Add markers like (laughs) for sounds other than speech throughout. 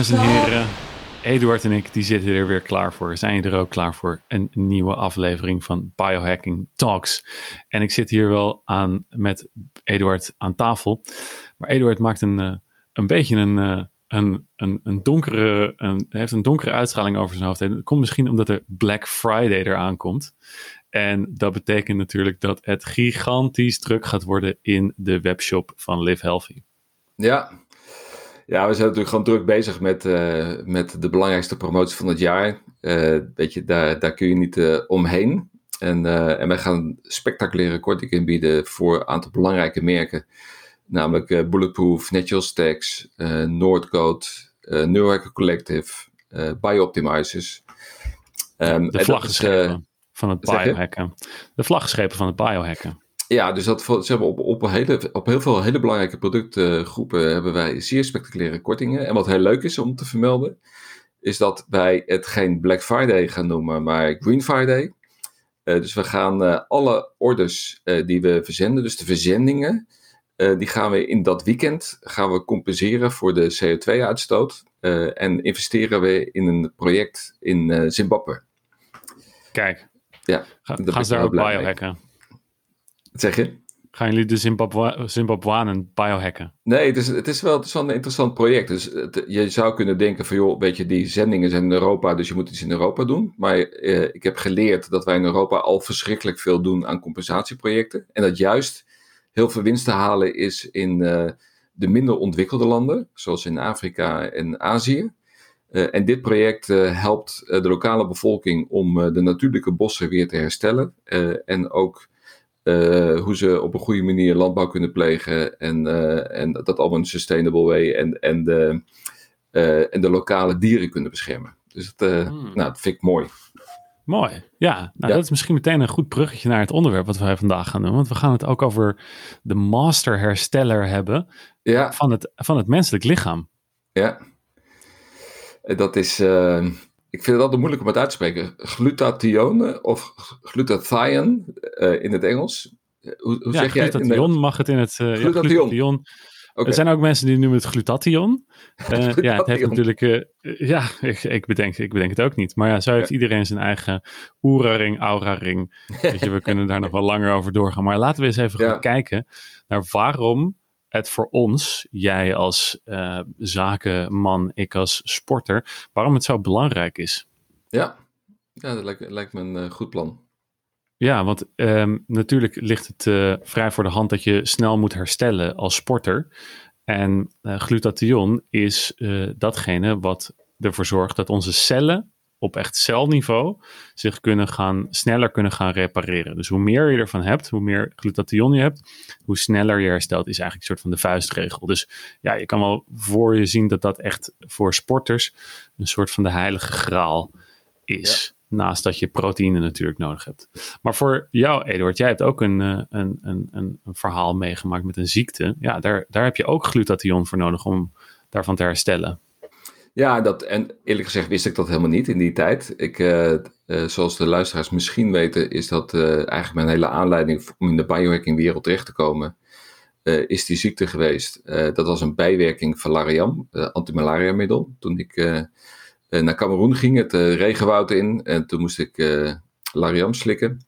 Dames en heren, Eduard en ik die zitten er weer klaar voor. Zijn jullie er ook klaar voor? Een nieuwe aflevering van Biohacking Talks. En ik zit hier wel aan met Eduard aan tafel. Maar Eduard maakt een, eh, een beetje een, eh, een, een, een donkere, een, heeft een donkere uitstraling over zijn hoofd. En dat komt misschien omdat er Black Friday eraan komt. En dat betekent natuurlijk dat het gigantisch druk gaat worden in de webshop van Live Healthy. Ja, ja, we zijn natuurlijk gewoon druk bezig met, uh, met de belangrijkste promotie van het jaar. Uh, weet je, daar, daar kun je niet uh, omheen. En, en wij gaan spectaculaire korting bieden voor een aantal belangrijke merken. Namelijk Bulletproof, Natural Stacks, Noordcode, Neurohacker Collective, Biooptimizers. Um, de vlaggenschepen van het biohacken. De vlaggenschepen van het biohacken. Ja, dus dat, ze hebben op, op, hele, op heel veel hele belangrijke productgroepen hebben wij zeer spectaculaire kortingen. En wat heel leuk is om te vermelden, is dat wij het geen Black Friday gaan noemen, maar Green Friday. Uh, dus we gaan uh, alle orders uh, die we verzenden, dus de verzendingen, die gaan we in dat weekend gaan we compenseren voor de CO2-uitstoot. en investeren we in een project in Zimbabwe. Kijk, ja, Ga, gaan ze daar ook biohacken? Wat zeg je? Gaan jullie de Zimbabwanen biohacken? Nee, het is, het, is wel, het is wel een interessant project. Dus je zou kunnen denken van, joh, weet je, die zendingen zijn in Europa, dus je moet iets in Europa doen. Maar eh, ik heb geleerd dat wij in Europa al verschrikkelijk veel doen aan compensatieprojecten. En dat juist heel veel winst te halen is in uh, de minder ontwikkelde landen, zoals in Afrika en Azië. Uh, en dit project uh, helpt de lokale bevolking om de natuurlijke bossen weer te herstellen. en ook uh, hoe ze op een goede manier landbouw kunnen plegen. En, uh, en dat allemaal een sustainable way. En, en, de, uh, en de lokale dieren kunnen beschermen. Dus dat, hmm. nou, dat vind ik mooi. Mooi. Ja, nou, ja. dat is misschien meteen een goed bruggetje naar het onderwerp wat wij vandaag gaan doen. Want we gaan het ook over de master hersteller hebben ja. van, het, van het menselijk lichaam. Ja, dat is ik vind het altijd moeilijk om het uit te spreken. Glutathione of glutathione uh, in het Engels. Hoe, hoe ja, zeg jij het? Glutathion mag het in het... Uh, glutathion. Ja, glutathion. Okay. Er zijn ook mensen die noemen het glutathion. Uh, ja, het heeft natuurlijk... ja, ik, ik, bedenk, ik bedenk het ook niet. Maar ja, zo heeft ja. iedereen zijn eigen oera-ring, aura-ring. Weet je, we kunnen daar (laughs) nog wel langer over doorgaan. Maar laten we eens even gaan kijken naar waarom het voor ons, jij als uh, zakenman, ik als sporter, waarom het zo belangrijk is. Ja, ja dat lijkt, lijkt me een uh, goed plan. Ja, want um, natuurlijk ligt het uh, vrij voor de hand dat je snel moet herstellen als sporter. En glutathion is datgene wat ervoor zorgt dat onze cellen op echt celniveau zich kunnen gaan, sneller kunnen gaan repareren. Dus hoe meer je ervan hebt, hoe meer glutathion je hebt, hoe sneller je herstelt, is eigenlijk een soort van de vuistregel. Dus ja, je kan wel voor je zien dat dat echt voor sporters een soort van de heilige graal is. Naast dat je proteïne natuurlijk nodig hebt. Maar voor jou, Eduard, jij hebt ook een, een, een, een, een verhaal meegemaakt met een ziekte. Ja, daar, daar heb je ook glutathion voor nodig om daarvan te herstellen. Ja, dat, en eerlijk gezegd wist ik dat helemaal niet in die tijd. Ik, uh, uh, zoals de luisteraars misschien weten, is dat uh, eigenlijk mijn hele aanleiding om in de biohacking wereld terecht te komen. is die ziekte geweest. dat was een bijwerking van Lariam, antimalaria middel. Toen ik naar Cameroen ging, het regenwoud in, en toen moest ik Lariam slikken.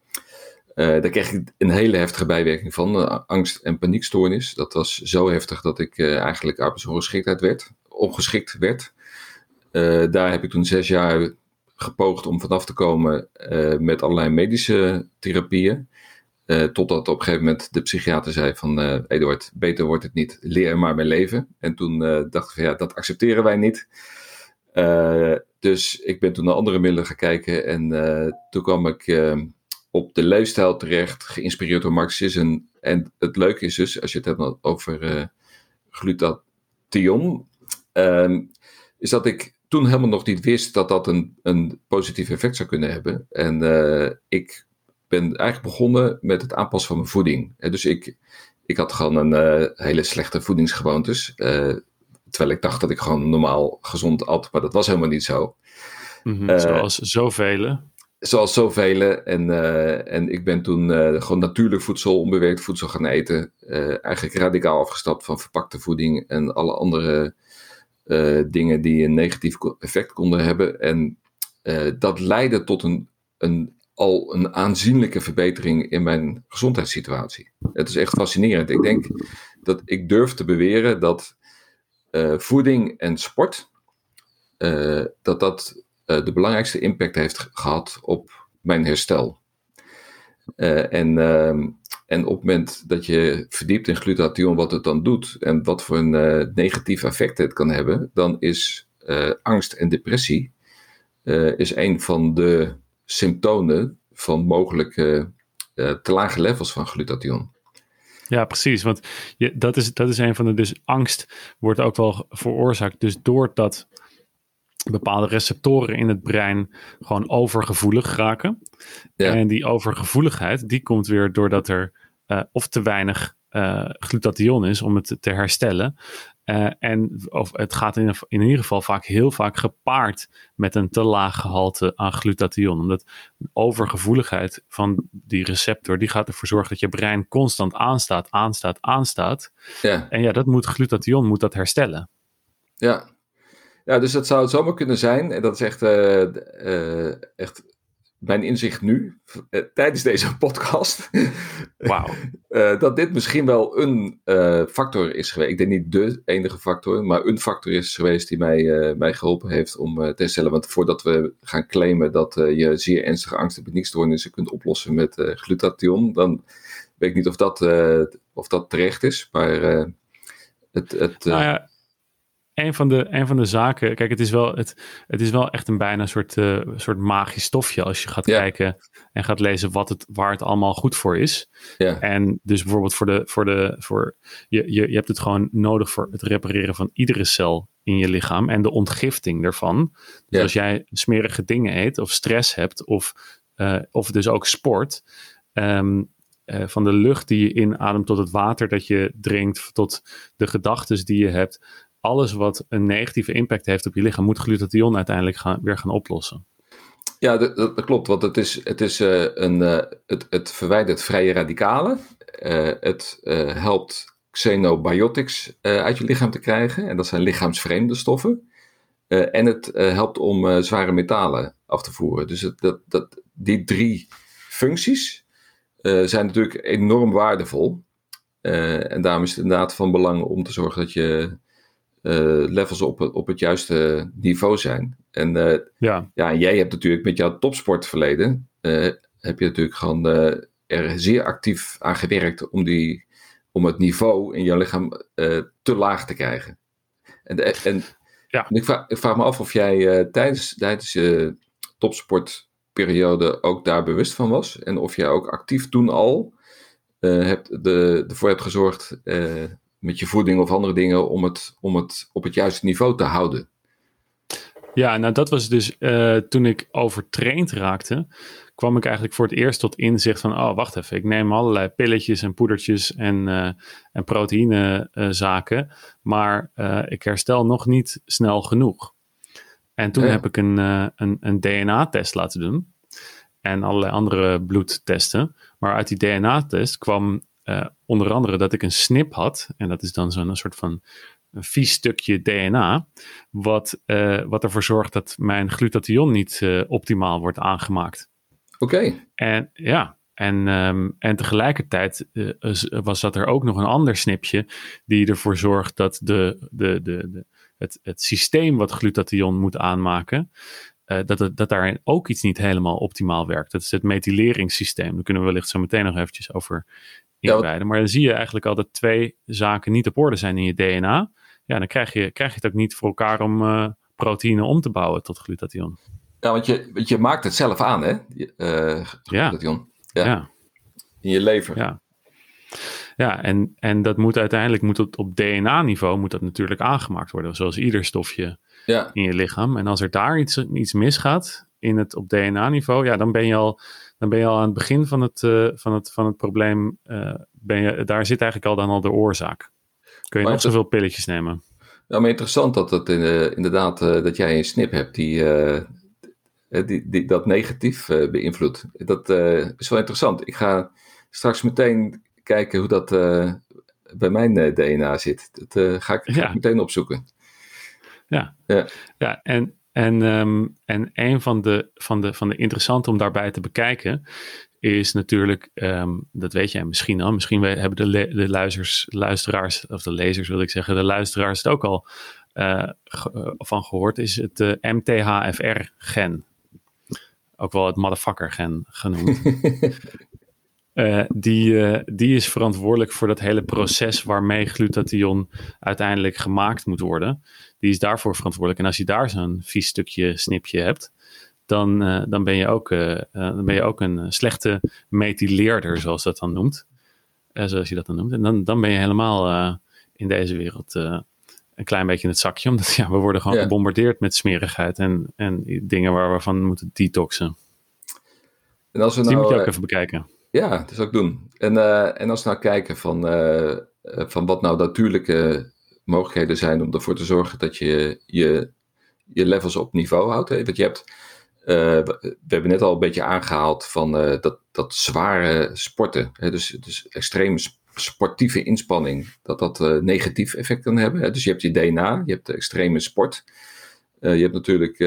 daar kreeg ik een hele heftige bijwerking van, angst- en paniekstoornis. Dat was zo heftig dat ik eigenlijk arbeidsongeschiktheid werd, ongeschikt werd. Uh, daar heb ik toen zes jaar gepoogd om vanaf te komen uh, met allerlei medische therapieën. Uh, totdat op een gegeven moment de psychiater zei van Eduard, beter wordt het niet, leer maar mijn leven. En toen dacht ik van ja, dat accepteren wij niet. dus ik ben toen naar andere middelen gaan kijken en toen kwam ik op de leefstijl terecht, geïnspireerd door marxisme. En het leuke is dus, als je het hebt over glutathion, ehm, is dat ik toen helemaal nog niet wist dat dat een, een positief effect zou kunnen hebben. En uh, ik ben eigenlijk begonnen met het aanpassen van mijn voeding. En dus ik, ik had gewoon een uh, hele slechte voedingsgewoontes. Uh, terwijl ik dacht dat ik gewoon normaal gezond at, maar dat was helemaal niet zo. Mm -hmm, zoals zoveel. Zoals zoveel. En, en ik ben toen gewoon natuurlijk voedsel, onbewerkt voedsel gaan eten. eigenlijk radicaal afgestapt van verpakte voeding en alle andere dingen die een negatief effect konden hebben. En dat leidde tot een, een, al een aanzienlijke verbetering in mijn gezondheidssituatie. Het is echt fascinerend. Ik denk dat ik durf te beweren dat voeding en sport, dat dat de belangrijkste impact heeft gehad op mijn herstel. En, uh, en op het moment dat je verdiept in glutathion, wat het dan doet en wat voor een uh, negatief effect het kan hebben, dan is uh, angst en depressie is een van de symptomen van mogelijke te lage levels van glutathion. Ja, precies. Want dat, is, dat is een van de. Dus angst wordt ook wel veroorzaakt. Dus doordat bepaalde receptoren in het brein gewoon overgevoelig raken. Ja. En die overgevoeligheid, die komt weer doordat er uh, of te weinig uh, glutathion is om het te herstellen. Uh, en of het gaat in, in ieder geval vaak heel vaak gepaard met een te laag gehalte aan glutathion. Omdat overgevoeligheid van die receptor, die gaat ervoor zorgen dat je brein constant aanstaat, aanstaat, aanstaat. Ja. En ja, dat moet glutathion moet dat herstellen. Ja, ja, dus dat zou het zomaar kunnen zijn. En dat is echt, uh, uh, echt mijn inzicht nu, uh, tijdens deze (laughs) podcast. Wauw. (laughs) dat dit misschien wel een factor is geweest. Ik denk niet de enige factor, maar een factor is geweest die mij, mij geholpen heeft om te herstellen. Want voordat we gaan claimen dat je zeer ernstige angst- en paniekstoornissen kunt oplossen met glutathion, dan weet ik niet of dat, of dat terecht is. Maar het. het nou ja een van, de, een van de zaken, kijk, het is wel, het, het is wel echt een bijna soort, uh, soort magisch stofje als je gaat kijken en gaat lezen wat het, waar het allemaal goed voor is. Ja. En dus bijvoorbeeld voor de, voor de, voor, je, je, je hebt het gewoon nodig voor het repareren van iedere cel in je lichaam en de ontgifting daarvan. Dus als jij smerige dingen eet of stress hebt of, uh, of dus ook sport, um, uh, van de lucht die je inademt tot het water dat je drinkt, tot de gedachten die je hebt alles wat een negatieve impact heeft op je lichaam, moet glutathion uiteindelijk weer gaan oplossen. Ja, dat, dat, klopt. Want het, is, het, is, uh, een, uh, het, het verwijdert vrije radicalen. Uh, het helpt xenobiotics uit je lichaam te krijgen. En dat zijn lichaamsvreemde stoffen. en het helpt om zware metalen af te voeren. Dus het, dat, dat, die drie functies zijn natuurlijk enorm waardevol. en daarom is het inderdaad van belang om te zorgen dat je levels op, op het juiste niveau zijn. En uh, ja. ja, jij hebt natuurlijk met jouw topsportverleden, uh, heb je natuurlijk gewoon er zeer actief aan gewerkt om, die, om het niveau in jouw lichaam te laag te krijgen. En, en, ja. ik, vraag, ik, vraag, me af of jij tijdens, tijdens je topsportperiode ook daar bewust van was. En of jij ook actief toen al hebt de, ervoor hebt gezorgd met je voeding of andere dingen om het, om het op het juiste niveau te houden. Ja, nou dat was dus uh, toen ik overtraind raakte, kwam ik eigenlijk voor het eerst tot inzicht van, oh wacht even, ik neem allerlei pilletjes en poedertjes en, uh, en proteïnezaken, uh, maar ik herstel nog niet snel genoeg. En toen heb ik een, een, een DNA-test laten doen en allerlei andere bloedtesten. Maar uit die DNA-test kwam uh, onder andere dat ik een snip had. En dat is dan zo'n soort van een vies stukje DNA. Wat, uh, wat ervoor zorgt dat mijn glutathion niet uh, optimaal wordt aangemaakt. Oké. Okay. En ja, en, um, en tegelijkertijd was dat er ook nog een ander snipje. Die ervoor zorgt dat de, de, de, de, het, het systeem wat glutathion moet aanmaken. dat, het, dat daar ook iets niet helemaal optimaal werkt. Dat is het methyleringssysteem. Daar kunnen we wellicht zo meteen nog eventjes over maar dan zie je eigenlijk al dat twee zaken niet op orde zijn in je DNA. Ja, dan krijg je, krijg je het ook niet voor elkaar om uh, proteïne om te bouwen tot glutathion. Ja, want je, want je maakt het zelf aan, hè? Uh, glutathion. Ja. ja. In je lever. Ja. Ja, en, en dat moet uiteindelijk moet het op DNA-niveau moet dat natuurlijk aangemaakt worden, zoals ieder stofje ja. in je lichaam. En als er daar iets, iets misgaat in het op DNA-niveau, ja, dan ben je al dan ben je al aan het begin van het, uh, van het, van het probleem, uh, ben je, daar zit eigenlijk al dan al de oorzaak. Kun je maar nog zoveel pilletjes nemen. Ja, maar interessant dat het uh, inderdaad, dat jij een snip hebt die, die, die dat negatief beïnvloedt. Dat is wel interessant. Ik ga straks meteen kijken hoe dat bij mijn DNA zit. Dat ga ik, ga ik meteen opzoeken. Ja, ja. ja en, en, ehm, en een van de, van, de, van de interessante om daarbij te bekijken is natuurlijk, ehm, dat weet jij misschien al, misschien hebben de, de luisters, luisteraars, of de lezers wil ik zeggen, de luisteraars het ook al uh, van gehoord, is het uh, eh, MTHFR-gen. Ook wel het motherfucker-gen genoemd. Uh, (laughs) die, die is verantwoordelijk voor dat hele proces waarmee glutathion uiteindelijk gemaakt moet worden. Die is daarvoor verantwoordelijk. En als je daar zo'n vies stukje snipje hebt, dan, uh, dan, ben, je ook, uh, dan ben je ook een slechte methyleerder, zoals dat dan noemt. zoals je dat dan noemt. En dan, dan ben je helemaal in deze wereld een klein beetje in het zakje. Omdat (laughs) ja, we worden gewoon gebombardeerd met smerigheid en, en dingen waar we van moeten detoxen. En als we nou, die moet je ook even bekijken. Ja, dat zou ik doen. En, en als we nou kijken van, van wat nou natuurlijke mogelijkheden zijn om ervoor te zorgen dat je je, je levels op niveau houdt. Hè? Want je hebt eh, we hebben net al een beetje aangehaald van uh, dat, dat zware sporten, hè, dus, dus extreme sportieve inspanning, dat dat uh, negatief effect kan hebben. Hè. Dus je hebt je DNA, je hebt de extreme sport. je hebt natuurlijk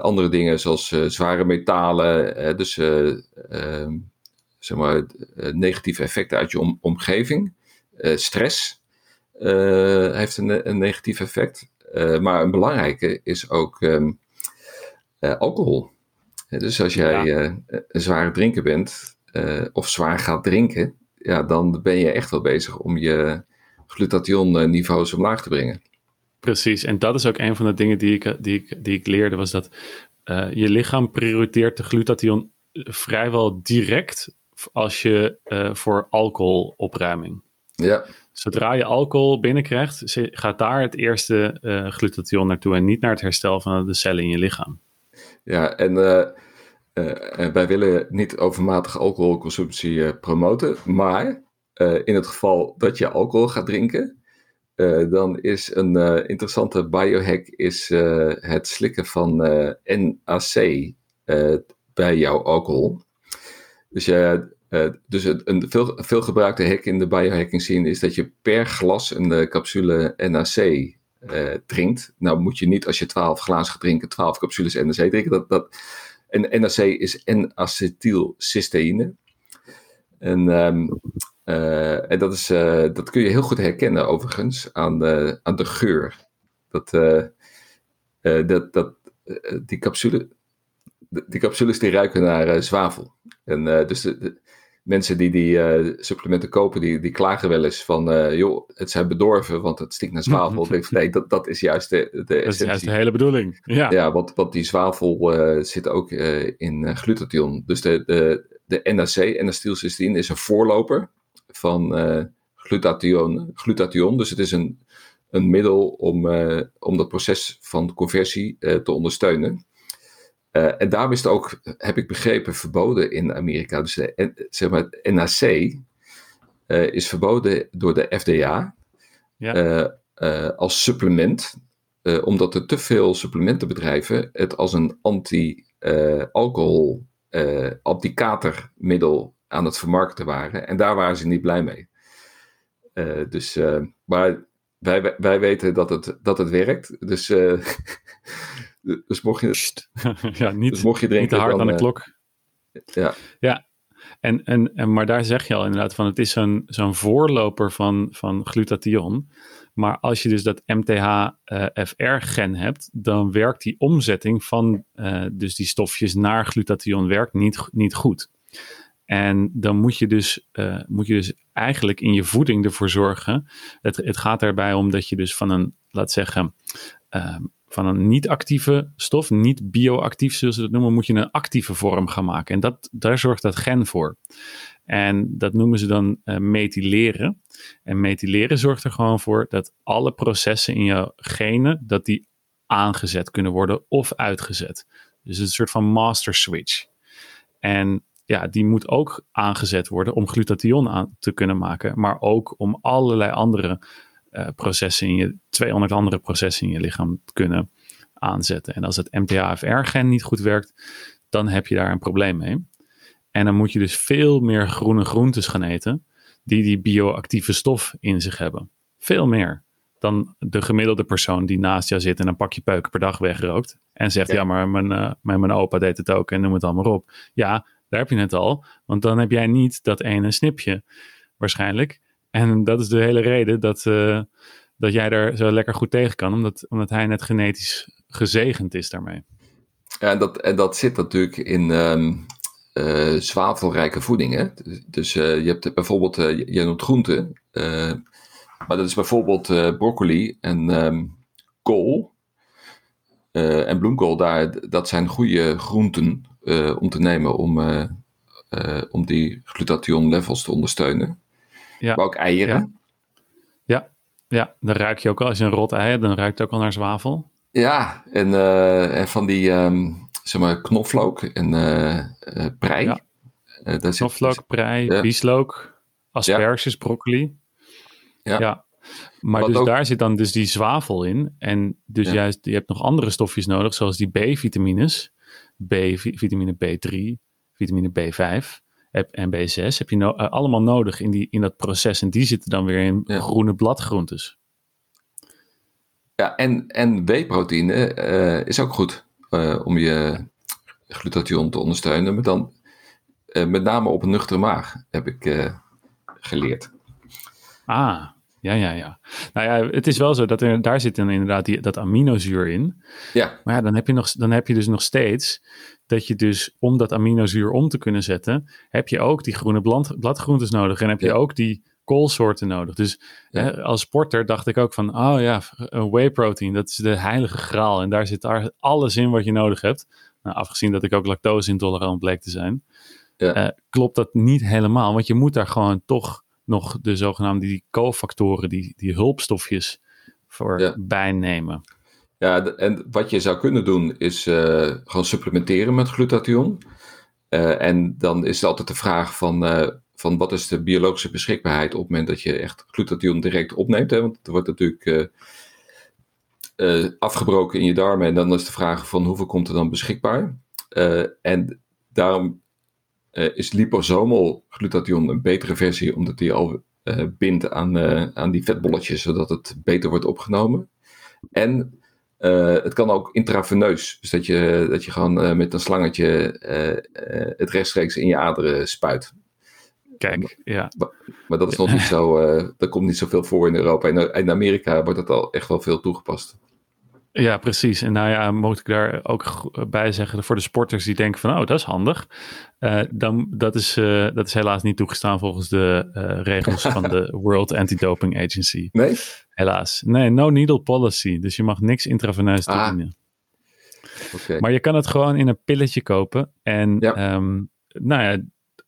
andere dingen zoals zware metalen, dus ehm, zeg maar, negatieve effecten uit je omgeving. stress heeft een, een negatief effect. maar een belangrijke is ook um, uh, alcohol. Dus als jij ja. uh, een zware drinker bent, uh, of zwaar gaat drinken, ja, dan ben je echt wel bezig om je glutathion-niveaus omlaag te brengen. Precies, en dat is ook een van de dingen die ik, die ik, die ik leerde, was dat je lichaam prioriteert de glutathion vrijwel direct als je voor alcoholopruiming. Ja. Zodra je alcohol binnenkrijgt, gaat daar het eerste glutathion naartoe en niet naar het herstel van de cellen in je lichaam. Ja, en uh, uh, wij willen niet overmatige alcoholconsumptie promoten, maar in het geval dat je alcohol gaat drinken, dan is een interessante biohack is, het slikken van NAC bij jouw alcohol. Dus, uh, dus een veel, veel gebruikte hack in de biohacking scene is dat je per glas een capsule NAC uh, drinkt. Nou moet je niet als je 12 glazen drinken, 12 capsules NAC drinken. Dat, dat, en NAC is N-acetylcysteïne. En, um, en dat, is, dat kun je heel goed herkennen overigens aan de, aan de geur. Dat, dat, dat, die, capsule, die capsules die ruiken naar zwavel. En dus de, mensen die die uh, supplementen kopen, die, die klagen wel eens van, uh, joh, het zijn bedorven, want het stinkt naar zwavel. (laughs) ik denk nee, dat, dat is juist de, de Dat is juist de hele bedoeling. Ja, ja want, want die zwavel uh, zit ook in glutathion. Dus de, de, de NAC, N-acetylcysteïne, is een voorloper van glutathion, glutathion. Dus het is een, een middel om, om dat proces van conversie te ondersteunen. Uh, en daarom is het ook, heb ik begrepen, verboden in Amerika. Dus de, zeg maar, het NAC uh, is verboden door de FDA ja. uh, als supplement, omdat er te veel supplementenbedrijven het als een anti-alcohol, anti-katermiddel aan het vermarkten waren. En daar waren ze niet blij mee. dus, maar wij, wij weten dat het, dat het werkt. Dus (laughs) Dus mocht je, (laughs) ja, niet, dus mocht je drinken, niet te hard aan de eh, klok. Ja. Ja, en, en, en, maar daar zeg je al inderdaad van, het is zo'n zo'n voorloper van, van glutathion. Maar als je dus dat MTHFR-gen hebt, dan werkt die omzetting van uh, dus die stofjes naar glutathion werkt niet, niet goed. En dan moet je, dus, uh, moet je dus eigenlijk in je voeding ervoor zorgen. Het, het gaat daarbij om dat je dus van een, laat zeggen, uh, van een niet-actieve stof, niet bioactief zullen ze dat noemen, moet je een actieve vorm gaan maken. En dat, daar zorgt dat gen voor. En dat noemen ze dan uh, methyleren. En methyleren zorgt er gewoon voor dat alle processen in jouw genen, dat die aangezet kunnen worden of uitgezet. Dus een soort van master switch. En ja, die moet ook aangezet worden om glutathion aan te kunnen maken, maar ook om allerlei andere uh, processen in je, 200 andere processen in je lichaam kunnen aanzetten. En als het MTHFR-gen niet goed werkt, dan heb je daar een probleem mee. En dan moet je dus veel meer groene groentes gaan eten, die die bioactieve stof in zich hebben. Veel meer. dan de gemiddelde persoon die naast jou zit en een pakje peuken per dag wegrookt. En zegt, ja, maar mijn, uh, mijn, mijn opa deed het ook en noem het allemaal op. Ja, daar heb je het al. Want dan heb jij niet dat ene snipje waarschijnlijk. En dat is de hele reden dat, uh, dat jij er zo lekker goed tegen kan. Omdat, omdat hij net genetisch gezegend is daarmee. Ja, en dat, en dat zit natuurlijk in um, uh, zwavelrijke voeding. Hè? Dus uh, je hebt bijvoorbeeld, je noemt groenten. maar dat is bijvoorbeeld broccoli en um, kool. en bloemkool, daar, dat zijn goede groenten om te nemen om, om die glutathion levels te ondersteunen. Ja. Maar ook eieren. Ja. ja, dan ruik je ook al, als je een rot ei hebt, dan ruikt het ook al naar zwavel. Ja, en, uh, en van die um, zeg maar knoflook en uh, prei. Ja. knoflook, zit, prei, ja. bieslook, asperges, broccoli. Ja. ja. Maar dus ook... daar zit dan dus die zwavel in. En dus juist, je hebt nog andere stofjes nodig, zoals die B-vitamines. B, vitamine B3, vitamine B5 en B6 heb je no allemaal nodig in, die, in dat proces. En die zitten dan weer in groene bladgroentes. Ja, en, en W-proteïne uh, is ook goed uh, om je glutathion te ondersteunen. Maar dan met name op een nuchtere maag, heb ik geleerd. Ah, ja, ja, ja. Nou ja, het is wel zo dat er, daar zit dan inderdaad die, dat aminozuur in. Ja. Maar ja, dan heb, je nog, dan heb je dus nog steeds dat je dus om dat aminozuur om te kunnen zetten, heb je ook die groene blad, bladgroentes nodig en heb je ja. ook die koolsoorten nodig. Dus ja. hè, als sporter dacht ik ook van, oh ja, whey protein, dat is de heilige graal. En daar zit daar alles in wat je nodig hebt. Nou, afgezien dat ik ook lactose intolerant bleek te zijn, ja. uh, klopt dat niet helemaal. Want je moet daar gewoon toch nog de zogenaamde die cofactoren, die, die hulpstofjes voor ja. bijnemen. Ja, en wat je zou kunnen doen is uh, gewoon supplementeren met glutathion. Uh, en dan is het altijd de vraag van, uh, van wat is de biologische beschikbaarheid op het moment dat je echt glutathion direct opneemt. Hè? Want het wordt natuurlijk afgebroken in je darmen en dan is de vraag van hoeveel komt er dan beschikbaar. en daarom is liposomal glutathion een betere versie, omdat die al bindt aan, aan die vetbolletjes, zodat het beter wordt opgenomen. En het kan ook intraveneus. Dus dat je, dat je gewoon met een slangetje het rechtstreeks in je aderen spuit. Kijk, ja. Maar, maar dat is nog niet zo, dat komt niet zoveel voor in Europa. In, in Amerika wordt dat al echt wel veel toegepast. Ja, precies. En nou ja, moet ik daar ook bij zeggen, voor de sporters die denken van, oh, dat is handig. Uh, dan, dat, is, uh, dat is helaas niet toegestaan volgens de uh, regels van de (laughs) World Anti-Doping Agency. Nee? Helaas. Nee, no needle policy. Dus je mag niks intraveneus ah. toedienen. Okay. Maar je kan het gewoon in een pilletje kopen. En ja. um, nou ja,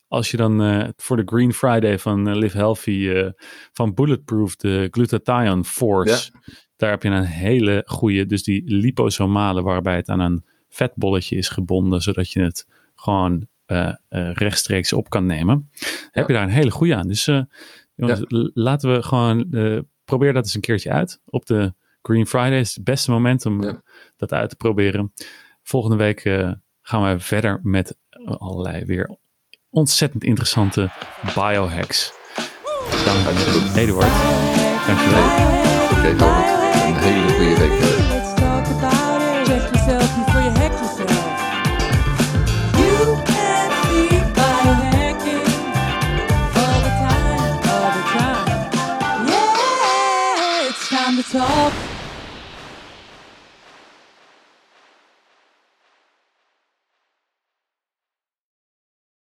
als je dan voor de Green Friday van Live Healthy van Bulletproof de glutathione force... Ja daar heb je een hele goede, dus die liposomale, waarbij het aan een vetbolletje is gebonden, zodat je het gewoon uh, uh, rechtstreeks op kan nemen. Ja. Heb je daar een hele goede aan. Dus uh, jongens, ja. laten we gewoon, probeer dat eens een keertje uit. Op de Green Friday is het beste moment om ja. dat uit te proberen. Volgende week gaan we verder met allerlei weer ontzettend interessante biohacks. Dank, Eduard. Dankjewel. Oké, okay, een hele goede week.